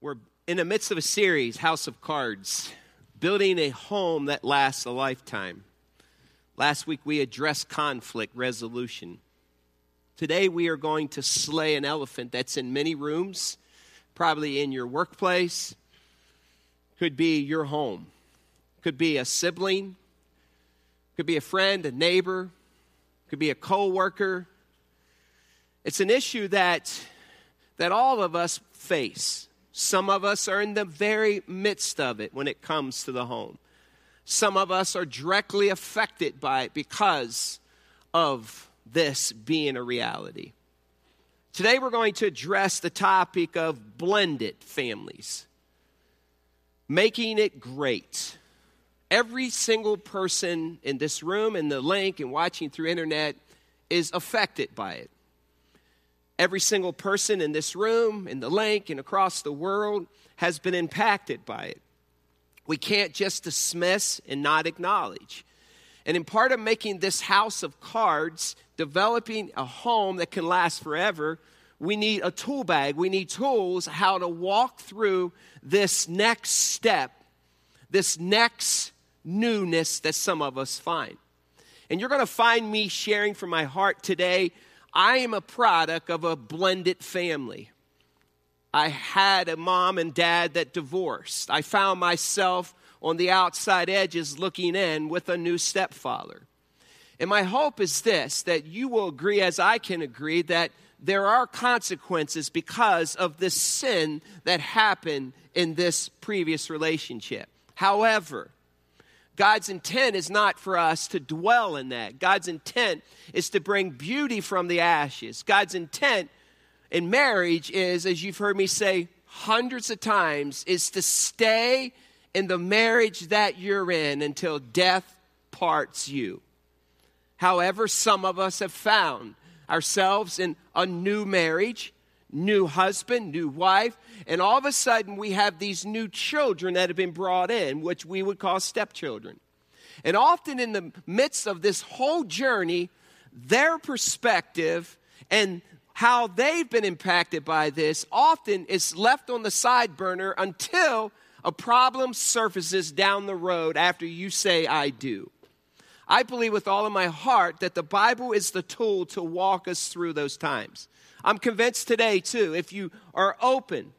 We're in the midst of a series, House of Cards, building a home that lasts a lifetime. Last week we addressed conflict resolution. Today we are going to slay an elephant that's in many rooms, probably in your workplace, could be your home, could be a sibling, could be a friend, a neighbor, could be a co-worker. It's an issue that that all of us face. Some of us are in the very midst of it when it comes to the home. Some of us are directly affected by it because of this being a reality. Today, we're going to address the topic of blended families, making it great. Every single person in this room, in the link, and watching through internet is affected by it. Every single person in this room, in the link, and across the world has been impacted by it. We can't just dismiss and not acknowledge. And in part of making this house of cards, developing a home that can last forever, we need a tool bag. We need tools how to walk through this next step, this next newness that some of us find. And you're going to find me sharing from my heart today I am a product of a blended family. I had a mom and dad that divorced. I found myself on the outside edges looking in with a new stepfather. And my hope is this that you will agree, as I can agree, that there are consequences because of this sin that happened in this previous relationship. However, God's intent is not for us to dwell in that. God's intent is to bring beauty from the ashes. God's intent in marriage is, as you've heard me say hundreds of times, is to stay in the marriage that you're in until death parts you. However, some of us have found ourselves in a new marriage new husband, new wife, and all of a sudden we have these new children that have been brought in, which we would call stepchildren. And often in the midst of this whole journey, their perspective and how they've been impacted by this often is left on the side burner until a problem surfaces down the road after you say, I do. I believe with all of my heart that the Bible is the tool to walk us through those times. I'm convinced today, too, if you are open,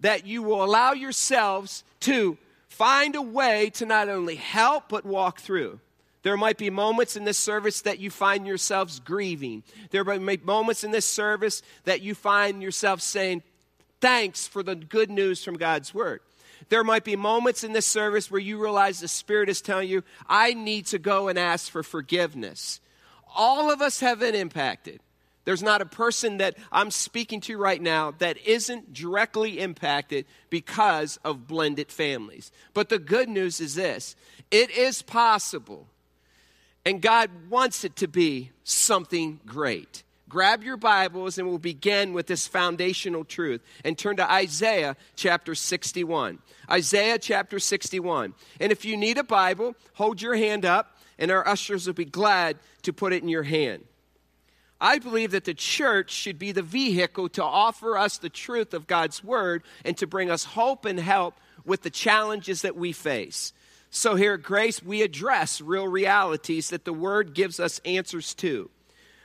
that you will allow yourselves to find a way to not only help but walk through. There might be moments in this service that you find yourselves grieving. There might be moments in this service that you find yourself saying, Thanks for the good news from God's Word. There might be moments in this service where you realize the Spirit is telling you, I need to go and ask for forgiveness. All of us have been impacted. There's not a person that I'm speaking to right now that isn't directly impacted because of blended families. But the good news is this it is possible, and God wants it to be something great. Grab your Bibles and we'll begin with this foundational truth and turn to Isaiah chapter 61. Isaiah chapter 61. And if you need a Bible, hold your hand up and our ushers will be glad to put it in your hand. I believe that the church should be the vehicle to offer us the truth of God's word and to bring us hope and help with the challenges that we face. So, here at Grace, we address real realities that the word gives us answers to.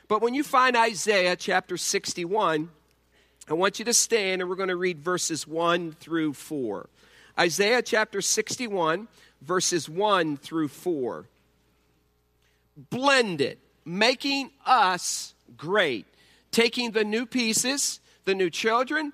But when you find Isaiah chapter 61, I want you to stand and we're going to read verses 1 through 4. Isaiah chapter 61, verses 1 through 4. Blended, making us great. Taking the new pieces, the new children,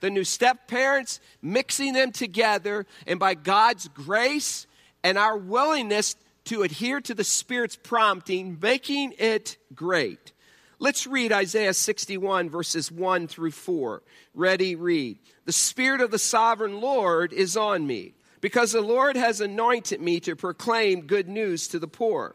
the new step parents, mixing them together, and by God's grace and our willingness to adhere to the Spirit's prompting, making it great. Let's read Isaiah 61, verses 1 through 4. Ready, read. The Spirit of the sovereign Lord is on me, because the Lord has anointed me to proclaim good news to the poor.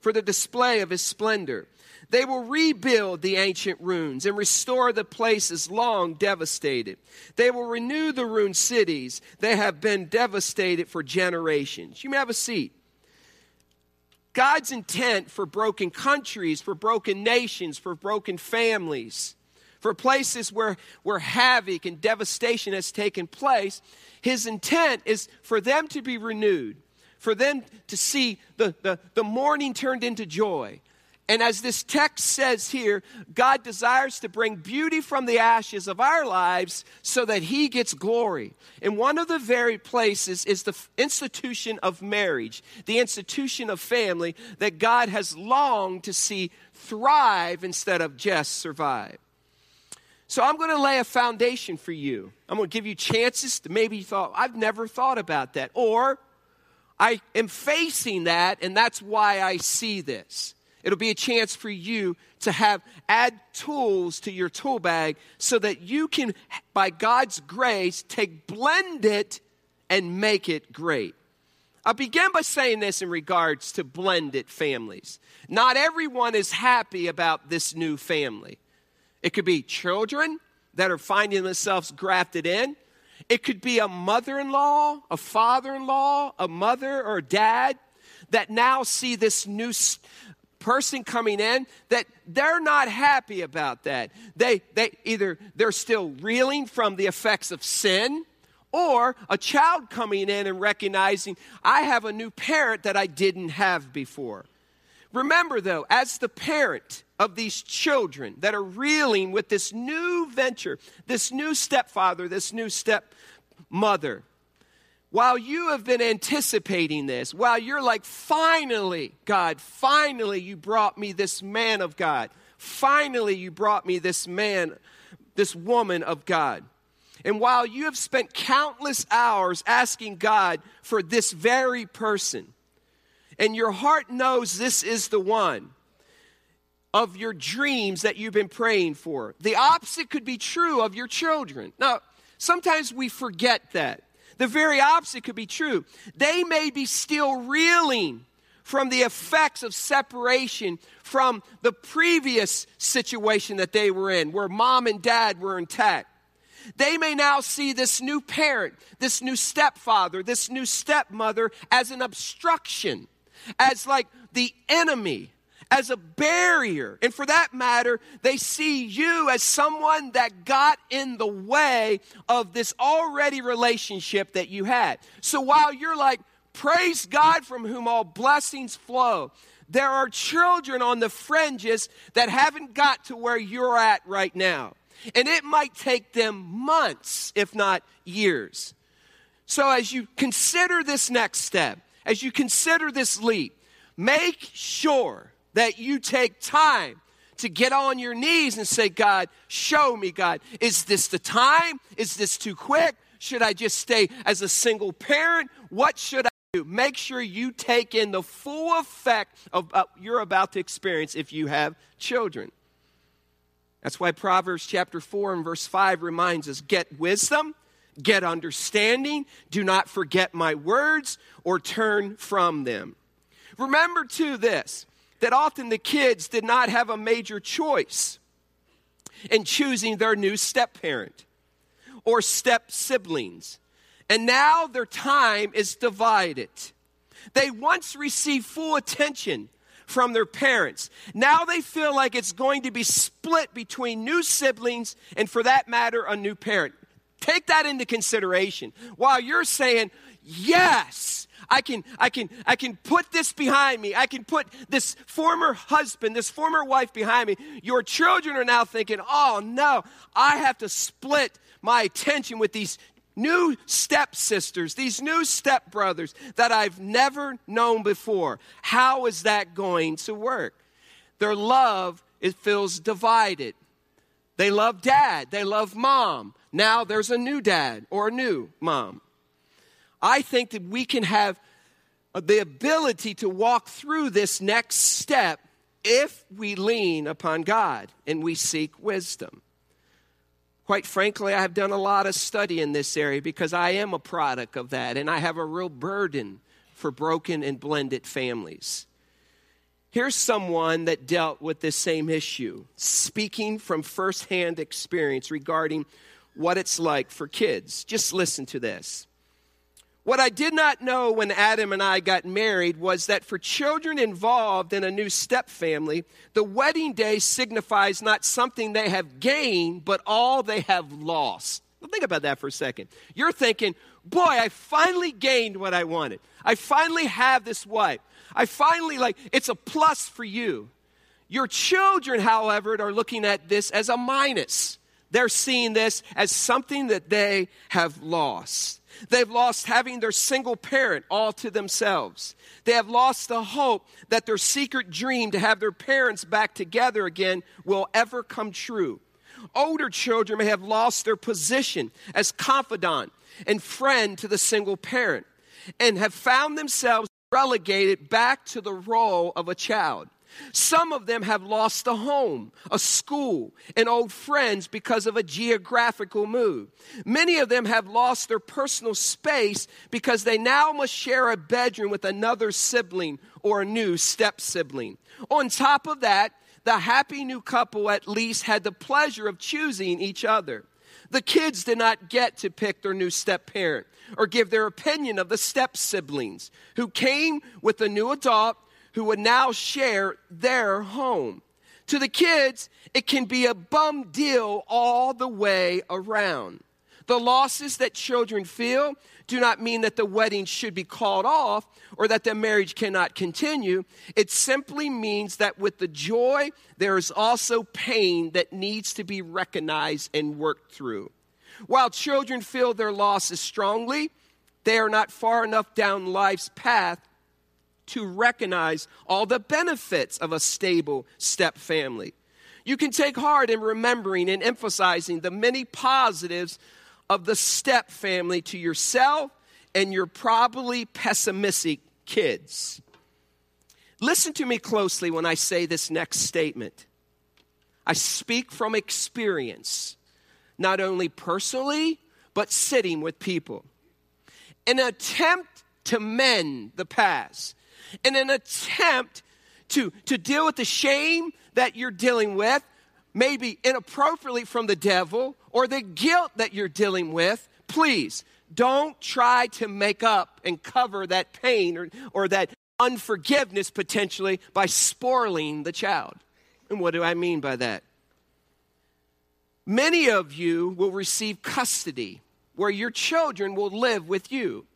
for the display of his splendor. They will rebuild the ancient ruins and restore the places long devastated. They will renew the ruined cities that have been devastated for generations. You may have a seat. God's intent for broken countries, for broken nations, for broken families, for places where, where havoc and devastation has taken place, his intent is for them to be renewed, for them to see the, the, the mourning turned into joy, and as this text says here, God desires to bring beauty from the ashes of our lives so that He gets glory. And one of the very places is the institution of marriage, the institution of family that God has longed to see thrive instead of just survive. So I'm going to lay a foundation for you. I'm going to give you chances to maybe you thought, I've never thought about that. Or I am facing that, and that's why I see this. It'll be a chance for you to have add tools to your tool bag so that you can, by God's grace, take blend it and make it great. I'll begin by saying this in regards to blended families. Not everyone is happy about this new family. It could be children that are finding themselves grafted in. It could be a mother in law, a father in law, a mother or a dad that now see this new person coming in that they're not happy about that. They, they either they're still reeling from the effects of sin or a child coming in and recognizing I have a new parent that I didn't have before. Remember though, as the parent of these children that are reeling with this new venture, this new stepfather, this new stepmother, while you have been anticipating this, while you're like, finally, God, finally you brought me this man of God. Finally you brought me this man, this woman of God. And while you have spent countless hours asking God for this very person, and your heart knows this is the one of your dreams that you've been praying for, the opposite could be true of your children. Now, sometimes we forget that. The very opposite could be true. They may be still reeling from the effects of separation from the previous situation that they were in, where mom and dad were intact. They may now see this new parent, this new stepfather, this new stepmother as an obstruction, as like the enemy as a barrier. And for that matter, they see you as someone that got in the way of this already relationship that you had. So while you're like, praise God from whom all blessings flow, there are children on the fringes that haven't got to where you're at right now. And it might take them months, if not years. So as you consider this next step, as you consider this leap, make sure that you take time to get on your knees and say, God, show me, God. Is this the time? Is this too quick? Should I just stay as a single parent? What should I do? Make sure you take in the full effect of uh, you're about to experience if you have children. That's why Proverbs chapter 4 and verse 5 reminds us get wisdom, get understanding, do not forget my words or turn from them. Remember, too, this that often the kids did not have a major choice in choosing their new step parent or step siblings. And now their time is divided. They once received full attention from their parents. Now they feel like it's going to be split between new siblings and, for that matter, a new parent. Take that into consideration. While you're saying, yes, I can, I can, I can put this behind me. I can put this former husband, this former wife behind me. Your children are now thinking, oh no, I have to split my attention with these new stepsisters, these new stepbrothers that I've never known before. How is that going to work? their love it feels divided. They love dad, they love mom. Now there's a new dad or a new mom. I think that we can have the ability to walk through this next step if we lean upon God and we seek wisdom. Quite frankly, I have done a lot of study in this area because I am a product of that and I have a real burden for broken and blended families. Here's someone that dealt with this same issue, speaking from firsthand experience regarding what it's like for kids. Just listen to this. What I did not know when Adam and I got married was that for children involved in a new step family, the wedding day signifies not something they have gained, but all they have lost. Well, think about that for a second. You're thinking, boy, I finally gained what I wanted. I finally have this wife. I finally, like, it's a plus for you. Your children, however, are looking at this as a minus. They're seeing this as something that they have lost. They've lost having their single parent all to themselves. They have lost the hope that their secret dream to have their parents back together again will ever come true. Older children may have lost their position as confidant and friend to the single parent and have found themselves relegated back to the role of a child. Some of them have lost a home, a school, and old friends because of a geographical move. Many of them have lost their personal space because they now must share a bedroom with another sibling or a new step sibling. On top of that, the happy new couple at least had the pleasure of choosing each other. The kids did not get to pick their new step parent or give their opinion of the step siblings who came with the new adult who would now share their home. To the kids, it can be a bum deal all the way around. The losses that children feel do not mean that the wedding should be called off or that the marriage cannot continue. It simply means that with the joy, there is also pain that needs to be recognized and worked through. While children feel their losses strongly, they are not far enough down life's path to recognize all the benefits of a stable step family. You can take heart in remembering and emphasizing the many positives of the step family to yourself and your probably pessimistic kids. Listen to me closely when I say this next statement. I speak from experience, not only personally, but sitting with people. An attempt to mend the past, in an attempt to, to deal with the shame that you're dealing with, maybe inappropriately from the devil, or the guilt that you're dealing with, please don't try to make up and cover that pain or, or that unforgiveness potentially by spoiling the child. And what do I mean by that? Many of you will receive custody where your children will live with you.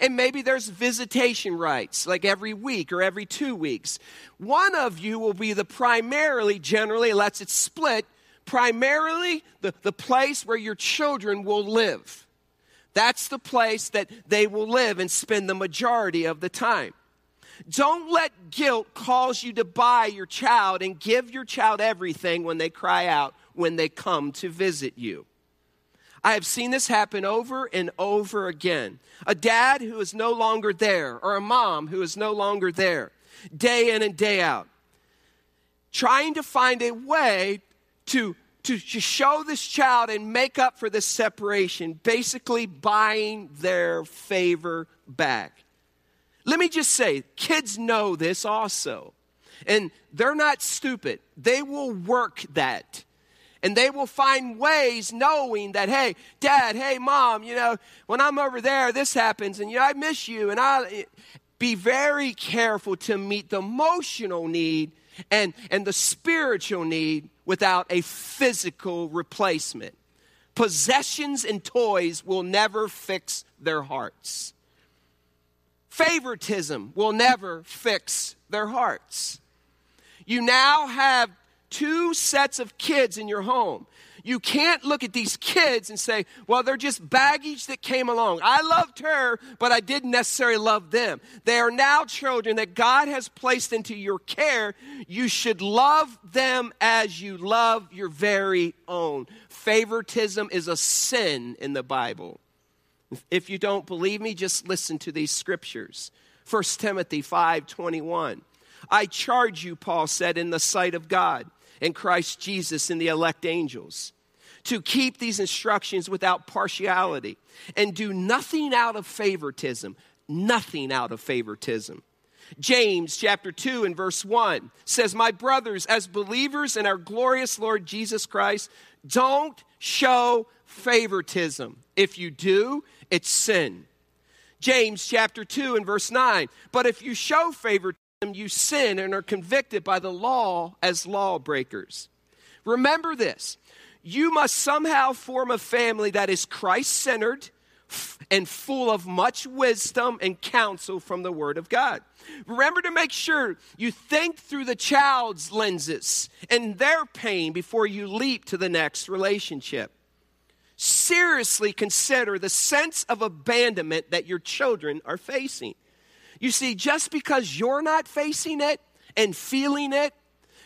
And maybe there's visitation rights, like every week or every two weeks. One of you will be the primarily, generally, unless it's split, primarily the, the place where your children will live. That's the place that they will live and spend the majority of the time. Don't let guilt cause you to buy your child and give your child everything when they cry out when they come to visit you. I have seen this happen over and over again. A dad who is no longer there, or a mom who is no longer there, day in and day out, trying to find a way to, to, to show this child and make up for this separation, basically buying their favor back. Let me just say, kids know this also. And they're not stupid. They will work that and they will find ways knowing that, hey, dad, hey, mom, you know, when I'm over there, this happens, and you know, I miss you. And I be very careful to meet the emotional need and, and the spiritual need without a physical replacement. Possessions and toys will never fix their hearts. Favoritism will never fix their hearts. You now have two sets of kids in your home. You can't look at these kids and say, well, they're just baggage that came along. I loved her, but I didn't necessarily love them. They are now children that God has placed into your care. You should love them as you love your very own. Favoritism is a sin in the Bible. If you don't believe me, just listen to these scriptures. 1 Timothy 5 21. I charge you, Paul said, in the sight of God and Christ Jesus and the elect angels, to keep these instructions without partiality and do nothing out of favoritism. Nothing out of favoritism. James chapter 2 and verse 1 says, My brothers, as believers in our glorious Lord Jesus Christ, don't show favoritism. If you do, it's sin. James chapter 2 and verse 9. But if you show favoritism, you sin and are convicted by the law as lawbreakers. Remember this you must somehow form a family that is Christ centered and full of much wisdom and counsel from the Word of God. Remember to make sure you think through the child's lenses and their pain before you leap to the next relationship seriously consider the sense of abandonment that your children are facing. You see, just because you're not facing it and feeling it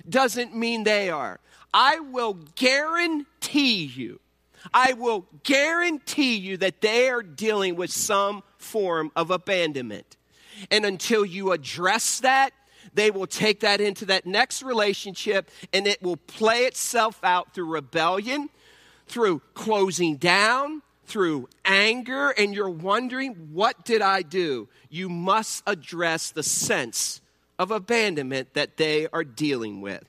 doesn't mean they are. I will guarantee you, I will guarantee you that they are dealing with some form of abandonment. And until you address that, they will take that into that next relationship and it will play itself out through rebellion through closing down, through anger, and you're wondering, what did I do? You must address the sense of abandonment that they are dealing with.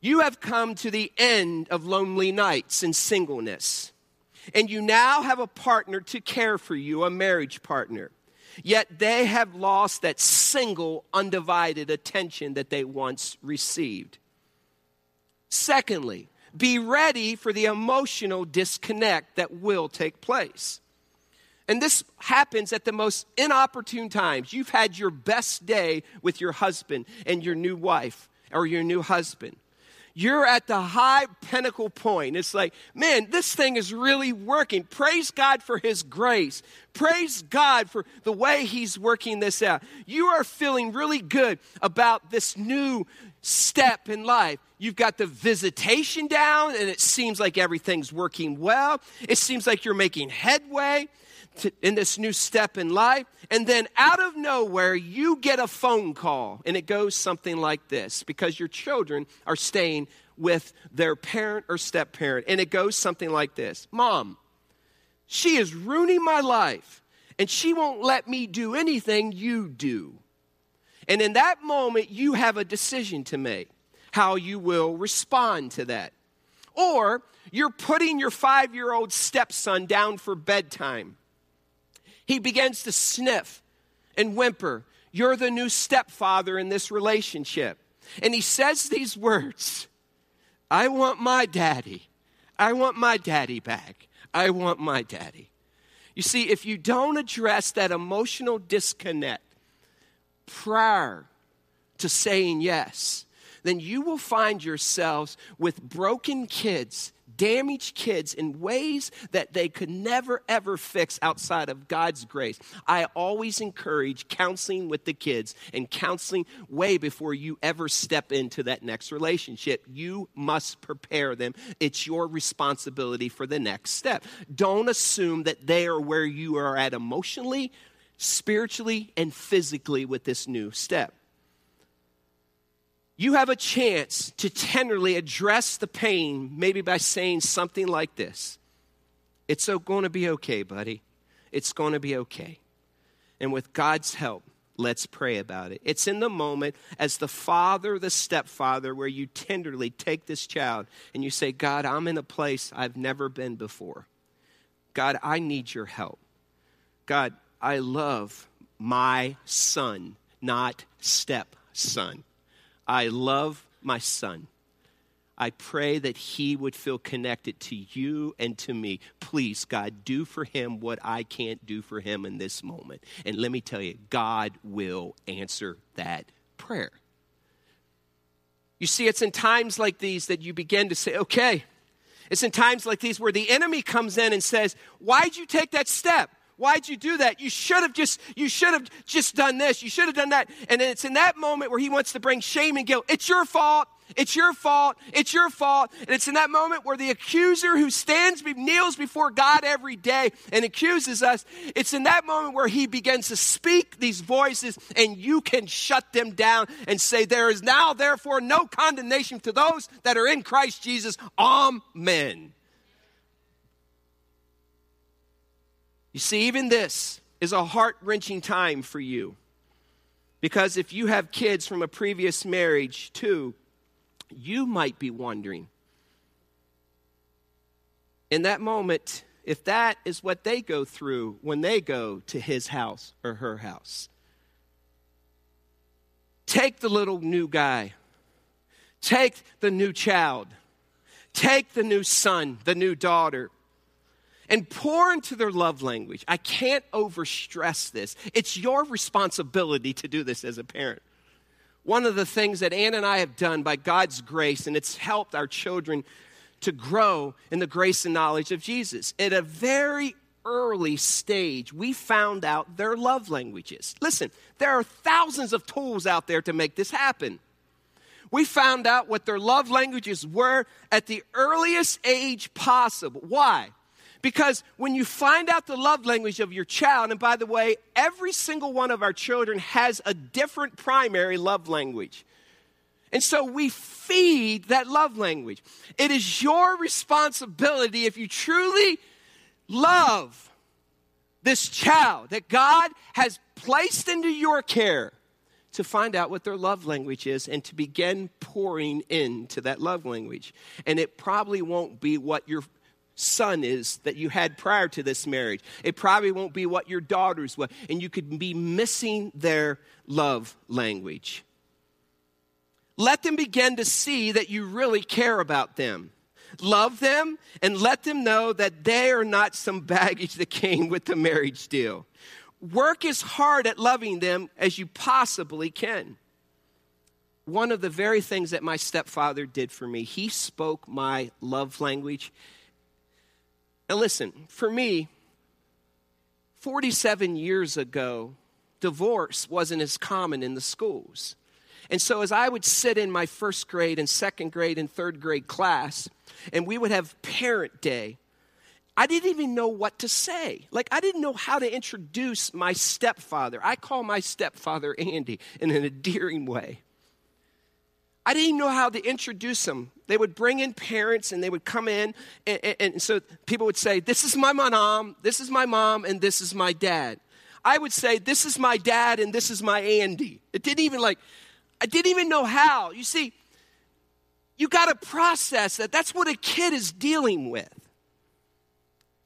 You have come to the end of lonely nights and singleness, and you now have a partner to care for you, a marriage partner. Yet they have lost that single, undivided attention that they once received. Secondly, be ready for the emotional disconnect that will take place. And this happens at the most inopportune times. You've had your best day with your husband and your new wife or your new husband. You're at the high pinnacle point. It's like, man, this thing is really working. Praise God for His grace. Praise God for the way He's working this out. You are feeling really good about this new step in life. You've got the visitation down, and it seems like everything's working well. It seems like you're making headway to, in this new step in life. And then out of nowhere, you get a phone call, and it goes something like this because your children are staying with their parent or step parent. And it goes something like this Mom, she is ruining my life, and she won't let me do anything you do. And in that moment, you have a decision to make how you will respond to that. Or you're putting your five year old stepson down for bedtime. He begins to sniff and whimper. You're the new stepfather in this relationship. And he says these words I want my daddy. I want my daddy back. I want my daddy. You see, if you don't address that emotional disconnect, prior to saying yes, then you will find yourselves with broken kids, damaged kids in ways that they could never ever fix outside of God's grace. I always encourage counseling with the kids and counseling way before you ever step into that next relationship. You must prepare them. It's your responsibility for the next step. Don't assume that they are where you are at emotionally spiritually and physically with this new step. You have a chance to tenderly address the pain, maybe by saying something like this It's going to be okay, buddy. It's going to be okay. And with God's help, let's pray about it. It's in the moment as the father, the stepfather, where you tenderly take this child and you say, God, I'm in a place I've never been before. God, I need your help. God, I love my son, not stepson. I love my son. I pray that he would feel connected to you and to me. Please, God, do for him what I can't do for him in this moment. And let me tell you, God will answer that prayer. You see, it's in times like these that you begin to say, okay, it's in times like these where the enemy comes in and says, Why'd you take that step? Why'd you do that? You should have just, you should have just done this. You should have done that. And then it's in that moment where he wants to bring shame and guilt. It's your fault. It's your fault. It's your fault. And it's in that moment where the accuser who stands, kneels before God every day and accuses us, it's in that moment where he begins to speak these voices and you can shut them down and say, There is now, therefore, no condemnation to those that are in Christ Jesus. Amen. You see, even this is a heart wrenching time for you. Because if you have kids from a previous marriage, too, you might be wondering. In that moment, if that is what they go through when they go to his house or her house, take the little new guy, take the new child, take the new son, the new daughter and pour into their love language. I can't overstress this. It's your responsibility to do this as a parent. One of the things that Ann and I have done by God's grace, and it's helped our children to grow in the grace and knowledge of Jesus. At a very early stage, we found out their love languages. Listen, there are thousands of tools out there to make this happen. We found out what their love languages were at the earliest age possible. Why? Because when you find out the love language of your child, and by the way, every single one of our children has a different primary love language. And so we feed that love language. It is your responsibility if you truly love this child that God has placed into your care to find out what their love language is and to begin pouring into that love language. And it probably won't be what your son is that you had prior to this marriage. It probably won't be what your daughters were, and you could be missing their love language. Let them begin to see that you really care about them. Love them and let them know that they are not some baggage that came with the marriage deal. Work as hard at loving them as you possibly can. One of the very things that my stepfather did for me, he spoke my love language now, listen, for me, 47 years ago, divorce wasn't as common in the schools. And so, as I would sit in my first grade and second grade and third grade class, and we would have parent day, I didn't even know what to say. Like, I didn't know how to introduce my stepfather. I call my stepfather Andy in an endearing way. I didn't even know how to introduce them. They would bring in parents and they would come in, and, and, and, so people would say, This is my mom, this is my mom, and this is my dad. I would say, This is my dad, and this is my Andy. It didn't even like, I didn't even know how. You see, you got to process that. That's what a kid is dealing with.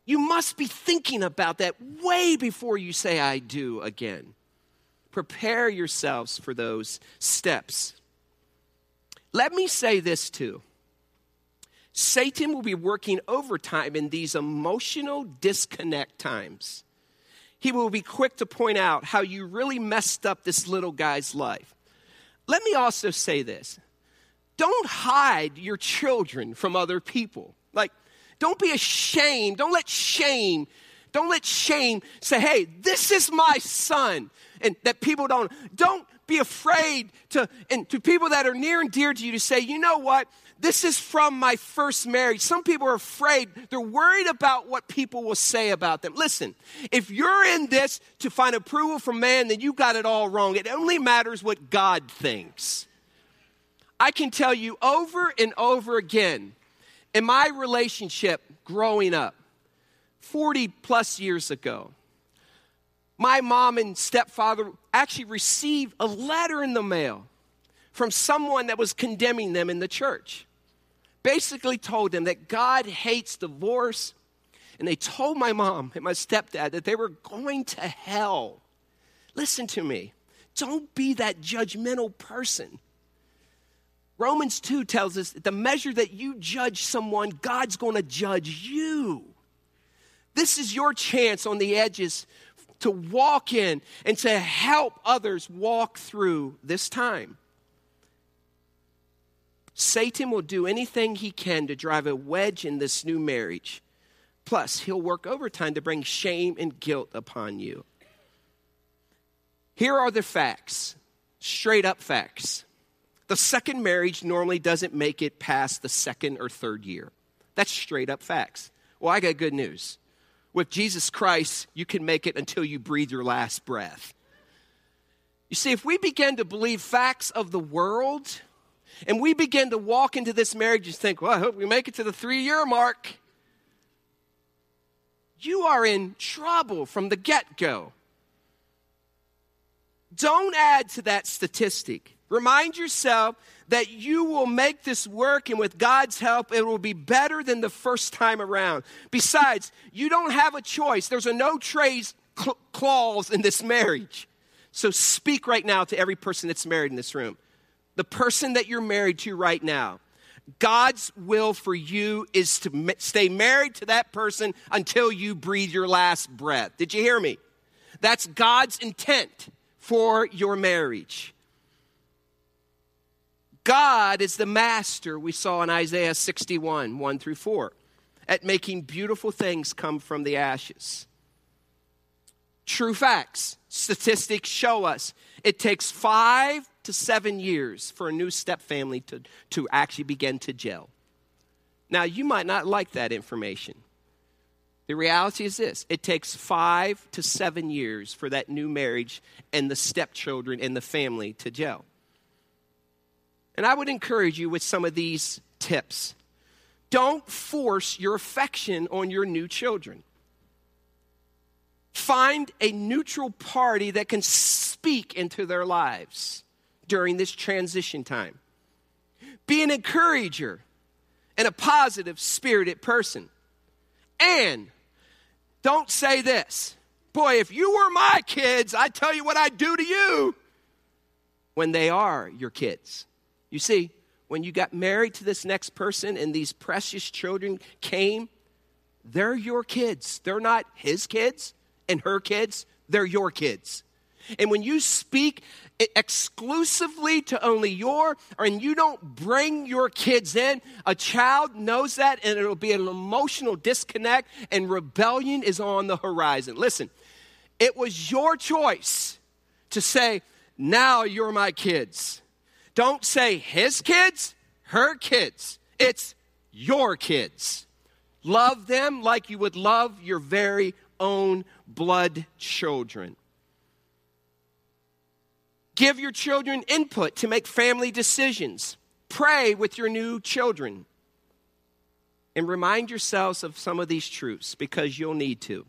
You must be thinking about that way before you say, I do again. Prepare yourselves for those steps. Let me say this too. Satan will be working overtime in these emotional disconnect times. He will be quick to point out how you really messed up this little guy's life. Let me also say this don't hide your children from other people. Like, don't be ashamed. Don't let shame, don't let shame say, hey, this is my son. And that people don't, don't be afraid to, and to people that are near and dear to you to say, you know what? This is from my first marriage. Some people are afraid. They're worried about what people will say about them. Listen, if you're in this to find approval from man, then you got it all wrong. It only matters what God thinks. I can tell you over and over again in my relationship growing up, 40 plus years ago, my mom and stepfather actually received a letter in the mail from someone that was condemning them in the church. Basically, told them that God hates divorce, and they told my mom and my stepdad that they were going to hell. Listen to me. Don't be that judgmental person. Romans 2 tells us that the measure that you judge someone, God's going to judge you. This is your chance on the edges to walk in and to help others walk through this time. Satan will do anything he can to drive a wedge in this new marriage. Plus, he'll work overtime to bring shame and guilt upon you. Here are the facts, straight up facts. The second marriage normally doesn't make it past the second or third year. That's straight up facts. Well, I got good news. With Jesus Christ, you can make it until you breathe your last breath. You see, if we begin to believe facts of the world and we begin to walk into this marriage and think, well, I hope we make it to the three year mark, you are in trouble from the get go. Don't add to that statistic. Remind yourself that you will make this work, and with God's help, it will be better than the first time around. Besides, you don't have a choice. There's a no trades cl- clause in this marriage. So speak right now to every person that's married in this room. The person that you're married to right now. God's will for you is to stay married to that person until you breathe your last breath. Did you hear me? That's God's intent for your marriage. God is the master, we saw in Isaiah 61, 1 through 4, at making beautiful things come from the ashes. True facts, statistics show us it takes five to seven years for a new step family to, to actually begin to gel. Now, you might not like that information. The reality is this it takes five to seven years for that new marriage and the stepchildren and the family to gel. And I would encourage you with some of these tips. Don't force your affection on your new children. Find a neutral party that can speak into their lives during this transition time. Be an encourager and a positive spirited person. And don't say this Boy, if you were my kids, I'd tell you what I'd do to you when they are your kids. You see, when you got married to this next person and these precious children came, they're your kids. They're not his kids and her kids, they're your kids. And when you speak exclusively to only your, and you don't bring your kids in, a child knows that and it'll be an emotional disconnect and rebellion is on the horizon. Listen, it was your choice to say, now you're my kids. Don't say his kids, her kids. It's your kids. Love them like you would love your very own blood children. Give your children input to make family decisions. Pray with your new children. And remind yourselves of some of these truths because you'll need to.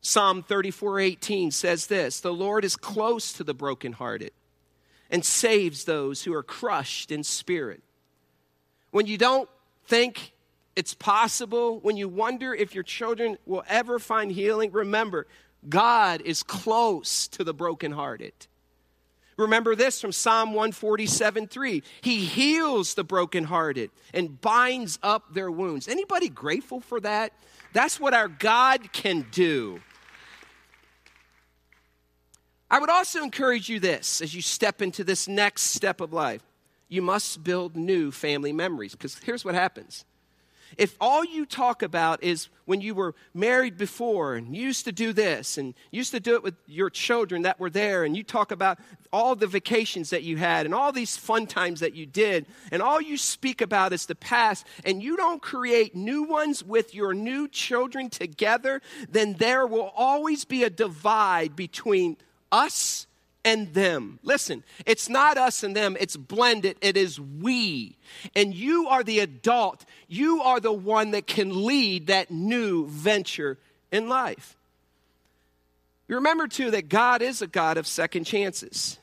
Psalm 34 18 says this The Lord is close to the brokenhearted and saves those who are crushed in spirit. When you don't think it's possible, when you wonder if your children will ever find healing, remember, God is close to the brokenhearted. Remember this from Psalm 147 3. He heals the brokenhearted and binds up their wounds. Anybody grateful for that? That's what our God can do. I would also encourage you this as you step into this next step of life. You must build new family memories because here's what happens. If all you talk about is when you were married before and you used to do this and used to do it with your children that were there, and you talk about all the vacations that you had and all these fun times that you did, and all you speak about is the past, and you don't create new ones with your new children together, then there will always be a divide between us and them. Listen, it's not us and them, it's blended. It is we. And you are the adult. You are the one that can lead that new venture in life. Remember, too, that God is a God of second chances.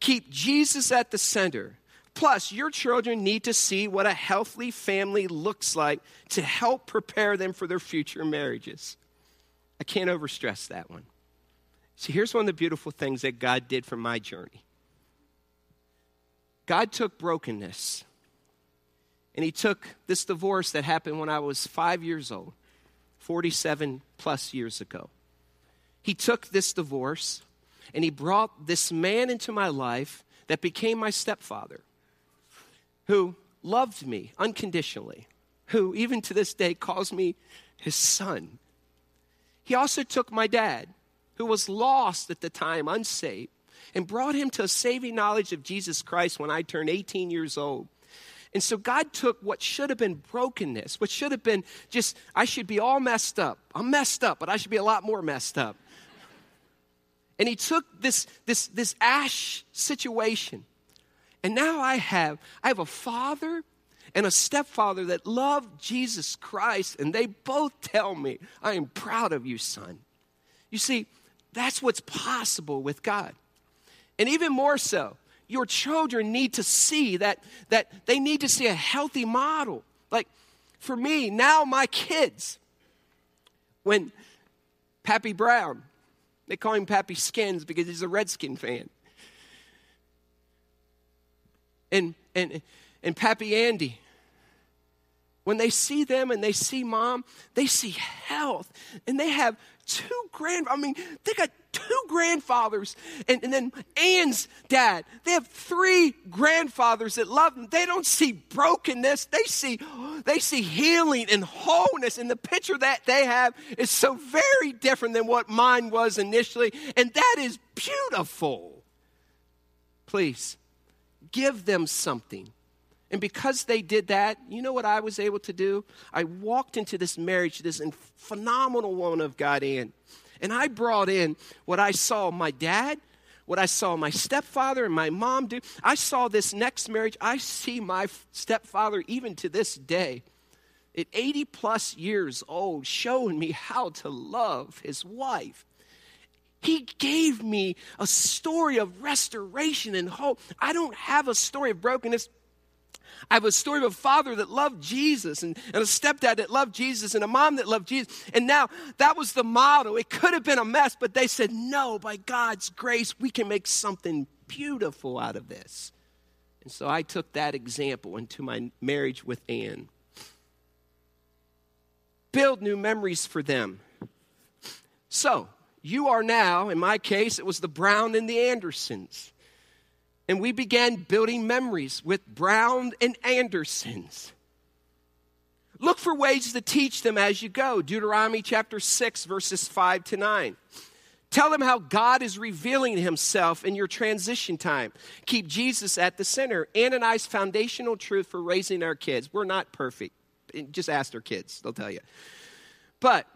Keep Jesus at the center. Plus, your children need to see what a healthy family looks like to help prepare them for their future marriages. I can't overstress that one. See, here's one of the beautiful things that God did for my journey God took brokenness and He took this divorce that happened when I was five years old, 47 plus years ago. He took this divorce and He brought this man into my life that became my stepfather who loved me unconditionally, who even to this day calls me his son. He also took my dad, who was lost at the time, unsaved, and brought him to a saving knowledge of Jesus Christ when I turned 18 years old. And so God took what should have been brokenness, what should have been just, I should be all messed up. I'm messed up, but I should be a lot more messed up. And he took this, this, this ash situation. And now I have, I have a father and a stepfather that love Jesus Christ, and they both tell me, I am proud of you, son. You see, that's what's possible with God. And even more so, your children need to see that, that they need to see a healthy model. Like for me, now my kids, when Pappy Brown, they call him Pappy Skins because he's a Redskin fan. And, and, and Pappy Andy, when they see them and they see mom, they see health. And they have two grand, I mean, they got two grandfathers. And, and then Ann's dad, they have three grandfathers that love them. They don't see brokenness. They see, they see healing and wholeness. And the picture that they have is so very different than what mine was initially. And that is beautiful. Please, give them something and because they did that, you know what I was able to do? I walked into this marriage, this phenomenal woman of God, in, and I brought in what I saw my dad, what I saw my stepfather and my mom do. I saw this next marriage. I see my stepfather even to this day, at 80 plus years old, showing me how to love his wife. He gave me a story of restoration and hope. I don't have a story of brokenness. I have a story of a father that loved Jesus and, and a stepdad that loved Jesus and a mom that loved Jesus. And now that was the model. It could have been a mess, but they said, no, by God's grace, we can make something beautiful out of this. And so I took that example into my marriage with Ann. Build new memories for them. So, you are now, in my case, it was the Brown and the Andersons and we began building memories with Brown and Andersons. Look for ways to teach them as you go. Deuteronomy chapter 6, verses 5 to 9. Tell them how God is revealing himself in your transition time. Keep Jesus at the center. Anani's foundational truth for raising our kids. We're not perfect. Just ask our kids, they'll tell you. But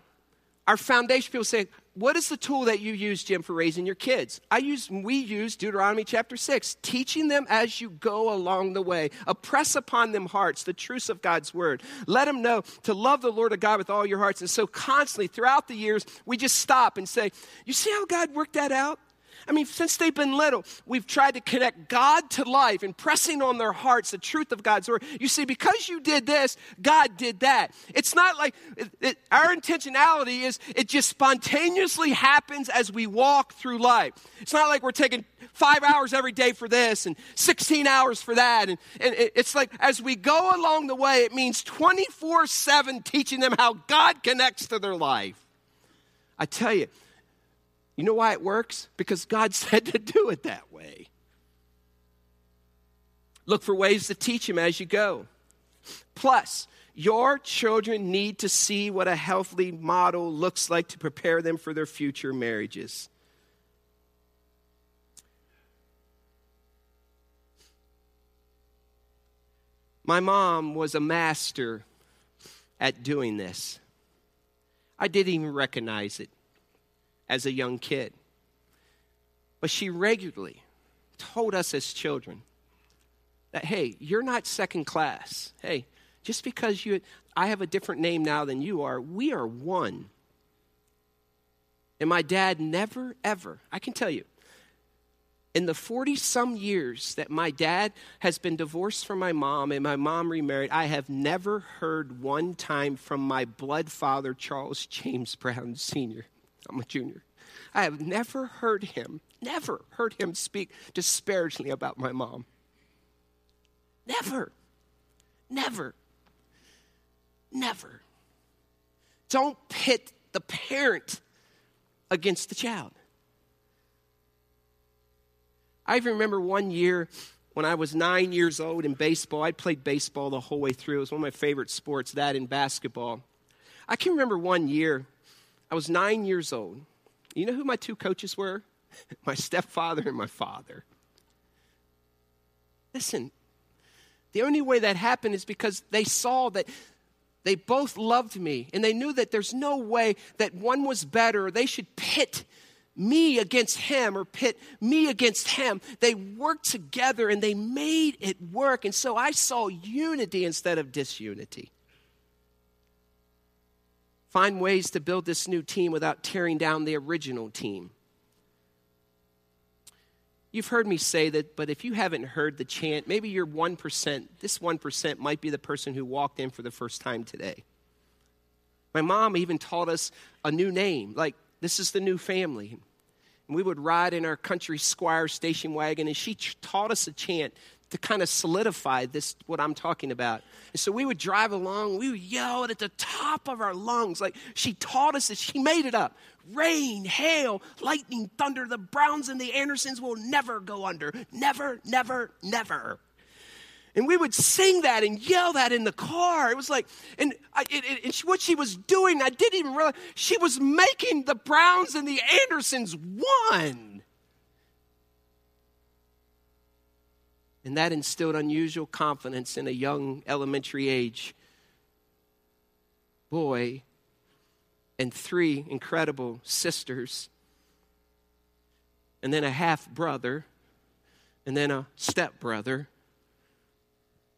our foundation people say, what is the tool that you use, Jim, for raising your kids? I use, we use Deuteronomy chapter 6, teaching them as you go along the way. Oppress upon them hearts the truths of God's word. Let them know to love the Lord of God with all your hearts. And so constantly throughout the years, we just stop and say, You see how God worked that out? I mean, since they've been little, we've tried to connect God to life, impressing on their hearts the truth of God's word. You see, because you did this, God did that. It's not like it, it, our intentionality is it just spontaneously happens as we walk through life. It's not like we're taking five hours every day for this and 16 hours for that. And, and it, it's like as we go along the way, it means 24 7 teaching them how God connects to their life. I tell you, you know why it works? Because God said to do it that way. Look for ways to teach Him as you go. Plus, your children need to see what a healthy model looks like to prepare them for their future marriages. My mom was a master at doing this. I didn't even recognize it as a young kid. But she regularly told us as children that, hey, you're not second class. Hey, just because you, I have a different name now than you are, we are one. And my dad never, ever, I can tell you, in the 40 some years that my dad has been divorced from my mom and my mom remarried, I have never heard one time from my blood father, Charles James Brown Sr. I'm a junior. I have never heard him, never heard him speak disparagingly about my mom. Never. Never. Never. Don't pit the parent against the child. I remember one year when I was nine years old in baseball. I played baseball the whole way through. It was one of my favorite sports, that and basketball. I can remember one year, I was nine years old. You know who my two coaches were? my stepfather and my father. Listen, the only way that happened is because they saw that they both loved me and they knew that there's no way that one was better. They should pit me against him or pit me against him. They worked together and they made it work. And so I saw unity instead of disunity. Find ways to build this new team without tearing down the original team. You've heard me say that, but if you haven't heard the chant, maybe you're 1%. This 1% might be the person who walked in for the first time today. My mom even taught us a new name, like this is the new family. And we would ride in our country squire station wagon, and she taught us a chant to kind of solidify this, what I'm talking about. And so we would drive along, we would yell it at the top of our lungs. Like she taught us that she made it up. Rain, hail, lightning, thunder, the Browns and the Andersons will never go under. Never, never, never. And we would sing that and yell that in the car. It was like, and, I, it, it, and what she was doing, I didn't even realize, she was making the Browns and the Andersons one. And that instilled unusual confidence in a young elementary age boy and three incredible sisters, and then a half brother, and then a step brother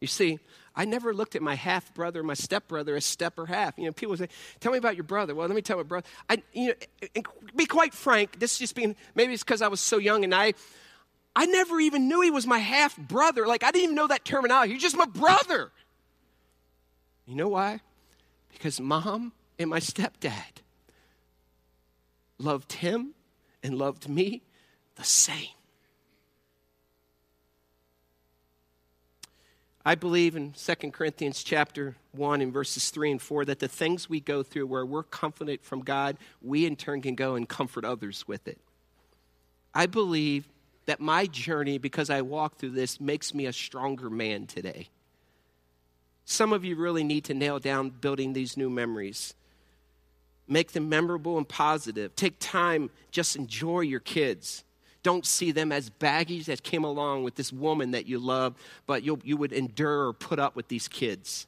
you see, I never looked at my half brother, my step brother, as step or half. You know, people say, "Tell me about your brother." Well, let me tell my brother. I, you know, be quite frank. This is just being maybe it's because I was so young and I, I never even knew he was my half brother. Like I didn't even know that terminology. He's just my brother. You know why? Because mom and my stepdad loved him and loved me the same. I believe in 2 Corinthians chapter 1 and verses 3 and 4 that the things we go through where we're confident from God, we in turn can go and comfort others with it. I believe that my journey, because I walk through this, makes me a stronger man today. Some of you really need to nail down building these new memories. Make them memorable and positive. Take time, just enjoy your kids. Don't see them as baggage that came along with this woman that you love, but you you would endure or put up with these kids.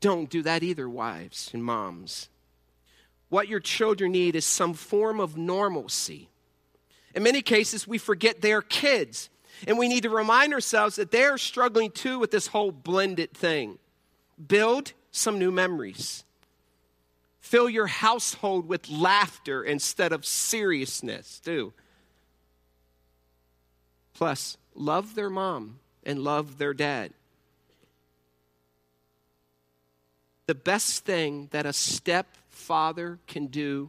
Don't do that either, wives and moms. What your children need is some form of normalcy. In many cases, we forget they're kids, and we need to remind ourselves that they're struggling too with this whole blended thing. Build some new memories. Fill your household with laughter instead of seriousness, too. Plus, love their mom and love their dad. The best thing that a stepfather can do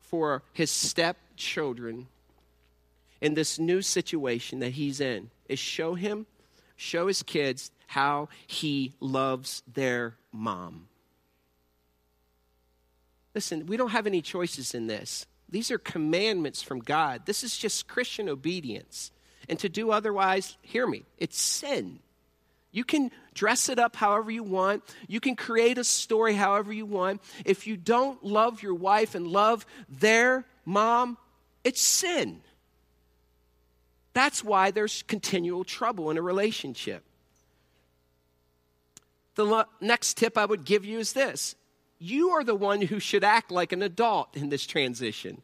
for his stepchildren in this new situation that he's in is show him, show his kids how he loves their mom. Listen, we don't have any choices in this. These are commandments from God. This is just Christian obedience. And to do otherwise, hear me, it's sin. You can dress it up however you want. You can create a story however you want. If you don't love your wife and love their mom, it's sin. That's why there's continual trouble in a relationship. The lo- next tip I would give you is this you are the one who should act like an adult in this transition.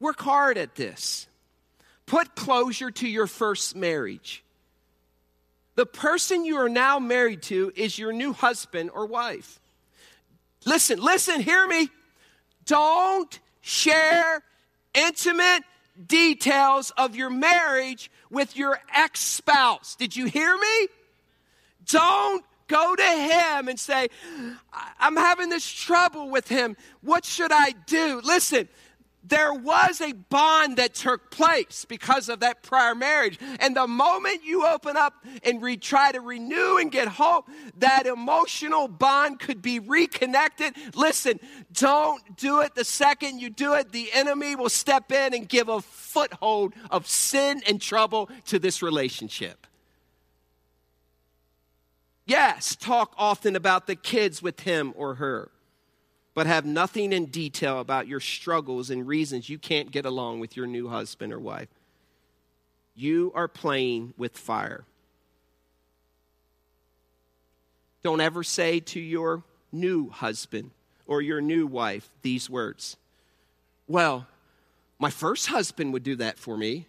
Work hard at this. Put closure to your first marriage. The person you are now married to is your new husband or wife. Listen, listen, hear me. Don't share intimate details of your marriage with your ex spouse. Did you hear me? Don't go to him and say, I'm having this trouble with him. What should I do? Listen, there was a bond that took place because of that prior marriage. And the moment you open up and re- try to renew and get hope, that emotional bond could be reconnected. Listen, don't do it the second you do it. The enemy will step in and give a foothold of sin and trouble to this relationship. Yes, talk often about the kids with him or her but have nothing in detail about your struggles and reasons you can't get along with your new husband or wife. You are playing with fire. Don't ever say to your new husband or your new wife these words Well, my first husband would do that for me.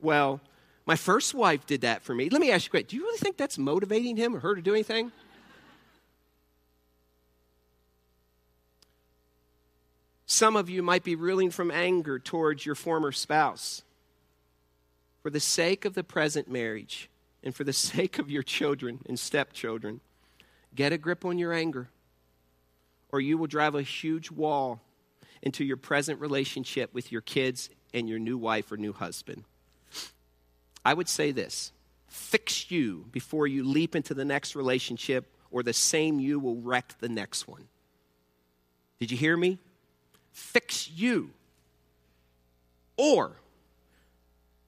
Well, my first wife did that for me. Let me ask you, do you really think that's motivating him or her to do anything? Some of you might be reeling from anger towards your former spouse. For the sake of the present marriage and for the sake of your children and stepchildren, get a grip on your anger, or you will drive a huge wall into your present relationship with your kids and your new wife or new husband. I would say this fix you before you leap into the next relationship, or the same you will wreck the next one. Did you hear me? Fix you. Or,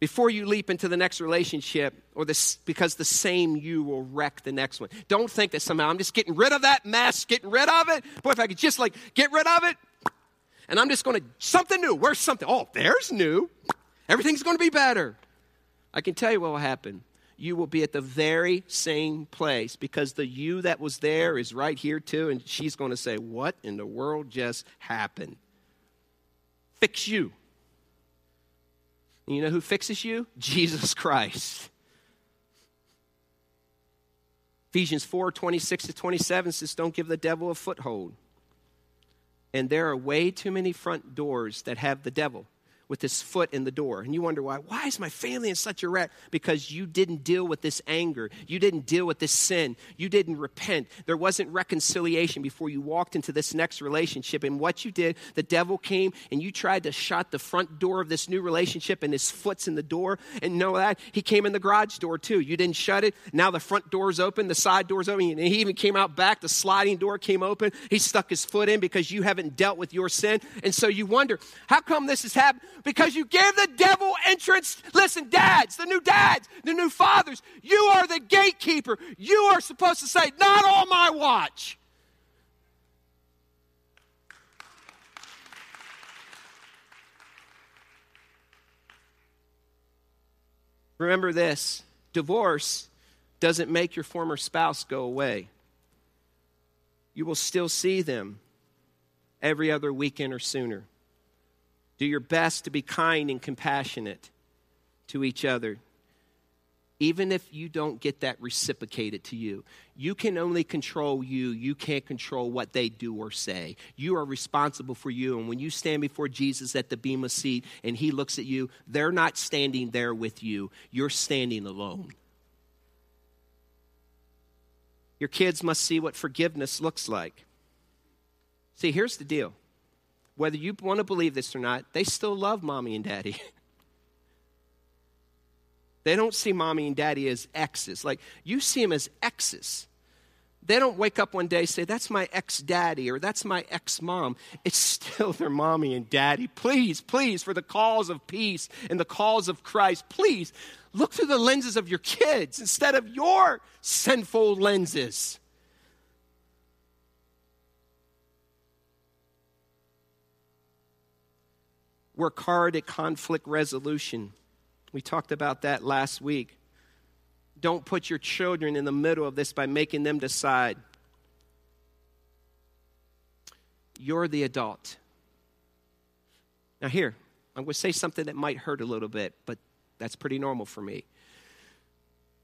before you leap into the next relationship, or this, because the same you will wreck the next one. Don't think that somehow I'm just getting rid of that mess, getting rid of it. Boy, if I could just like get rid of it, and I'm just going to, something new. Where's something? Oh, there's new. Everything's going to be better. I can tell you what will happen you will be at the very same place because the you that was there is right here too, and she's going to say, What in the world just happened? Fix you. And you know who fixes you? Jesus Christ. Ephesians 4 26 to 27 says, Don't give the devil a foothold. And there are way too many front doors that have the devil with his foot in the door. And you wonder why. Why is my family in such a wreck? Because you didn't deal with this anger. You didn't deal with this sin. You didn't repent. There wasn't reconciliation before you walked into this next relationship. And what you did, the devil came and you tried to shut the front door of this new relationship, and his foot's in the door. And know that? He came in the garage door too. You didn't shut it. Now the front door's open, the side door's open. And he even came out back. The sliding door came open. He stuck his foot in because you haven't dealt with your sin. And so you wonder, how come this has happened? Because you gave the devil entrance. Listen, dads, the new dads, the new fathers, you are the gatekeeper. You are supposed to say, Not on my watch. Remember this divorce doesn't make your former spouse go away. You will still see them every other weekend or sooner. Do your best to be kind and compassionate to each other. Even if you don't get that reciprocated to you, you can only control you. You can't control what they do or say. You are responsible for you. And when you stand before Jesus at the Bema seat and he looks at you, they're not standing there with you. You're standing alone. Your kids must see what forgiveness looks like. See, here's the deal whether you want to believe this or not, they still love mommy and daddy. they don't see mommy and daddy as exes. Like, you see them as exes. They don't wake up one day say, That's my ex daddy or that's my ex mom. It's still their mommy and daddy. Please, please, for the cause of peace and the cause of Christ, please look through the lenses of your kids instead of your sinful lenses. Work hard at conflict resolution. We talked about that last week. Don't put your children in the middle of this by making them decide. You're the adult. Now, here, I'm going to say something that might hurt a little bit, but that's pretty normal for me.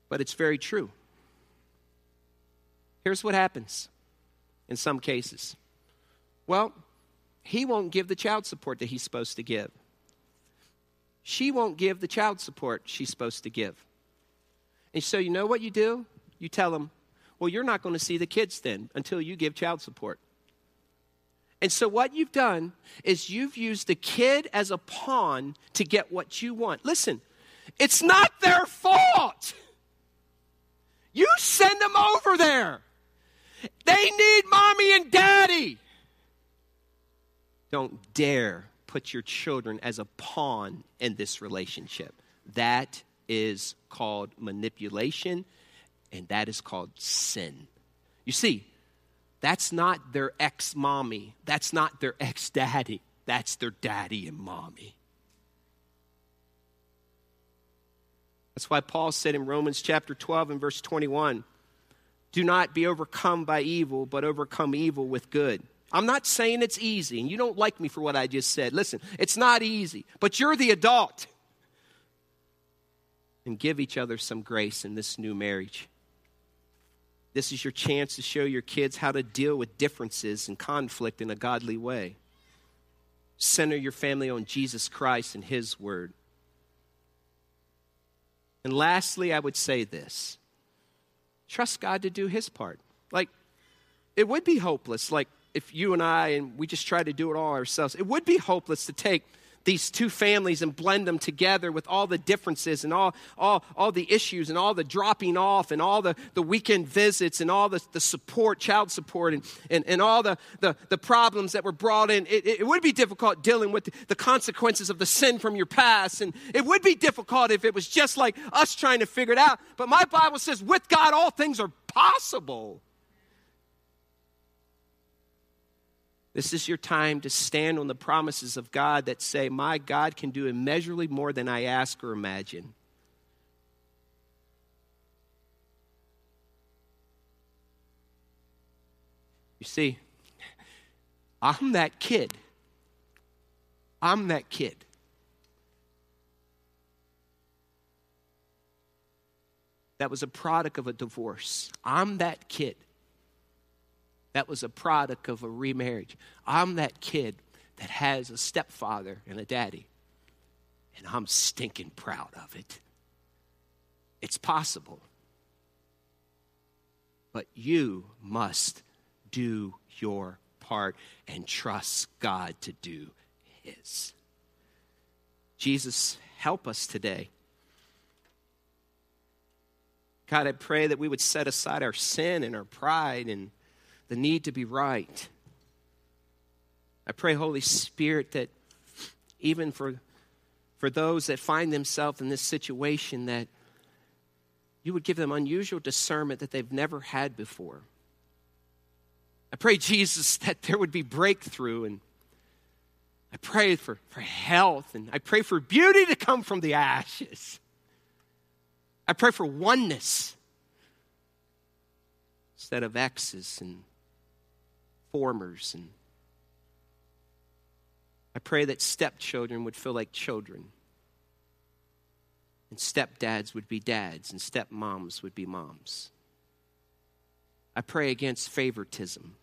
But it's very true. Here's what happens in some cases. Well, he won't give the child support that he's supposed to give. She won't give the child support she's supposed to give. And so, you know what you do? You tell them, well, you're not going to see the kids then until you give child support. And so, what you've done is you've used the kid as a pawn to get what you want. Listen, it's not their fault. You send them over there. They need mommy and daddy. Don't dare put your children as a pawn in this relationship. That is called manipulation, and that is called sin. You see, that's not their ex mommy, that's not their ex daddy, that's their daddy and mommy. That's why Paul said in Romans chapter 12 and verse 21 do not be overcome by evil, but overcome evil with good. I'm not saying it's easy, and you don't like me for what I just said. Listen, it's not easy, but you're the adult. And give each other some grace in this new marriage. This is your chance to show your kids how to deal with differences and conflict in a godly way. Center your family on Jesus Christ and His Word. And lastly, I would say this trust God to do His part. Like, it would be hopeless, like if you and I and we just try to do it all ourselves. It would be hopeless to take these two families and blend them together with all the differences and all, all, all the issues and all the dropping off and all the, the weekend visits and all the, the support, child support, and, and, and all the, the, the problems that were brought in. It, it would be difficult dealing with the consequences of the sin from your past. And it would be difficult if it was just like us trying to figure it out. But my Bible says, with God, all things are possible. This is your time to stand on the promises of God that say, My God can do immeasurably more than I ask or imagine. You see, I'm that kid. I'm that kid. That was a product of a divorce. I'm that kid that was a product of a remarriage. I'm that kid that has a stepfather and a daddy, and I'm stinking proud of it. It's possible. But you must do your part and trust God to do His. Jesus, help us today. God, I pray that we would set aside our sin and our pride and the need to be right. I pray, Holy Spirit, that even for, for those that find themselves in this situation, that you would give them unusual discernment that they've never had before. I pray, Jesus, that there would be breakthrough and I pray for, for health and I pray for beauty to come from the ashes. I pray for oneness instead of exes and formers. And I pray that stepchildren would feel like children, and stepdads would be dads, and stepmoms would be moms. I pray against favoritism.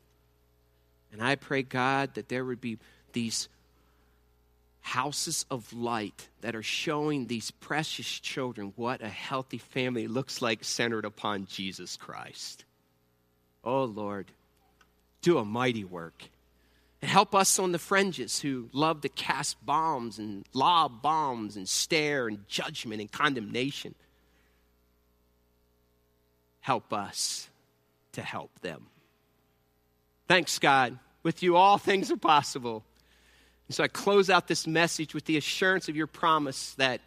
And I pray, God, that there would be these houses of light that are showing these precious children what a healthy family looks like centered upon Jesus Christ. Oh, Lord do a mighty work. And help us on the fringes who love to cast bombs and lob bombs and stare and judgment and condemnation. Help us to help them. Thanks, God. With you, all things are possible. And so I close out this message with the assurance of your promise that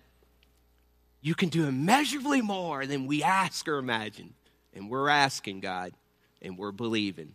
you can do immeasurably more than we ask or imagine. And we're asking, God, and we're believing.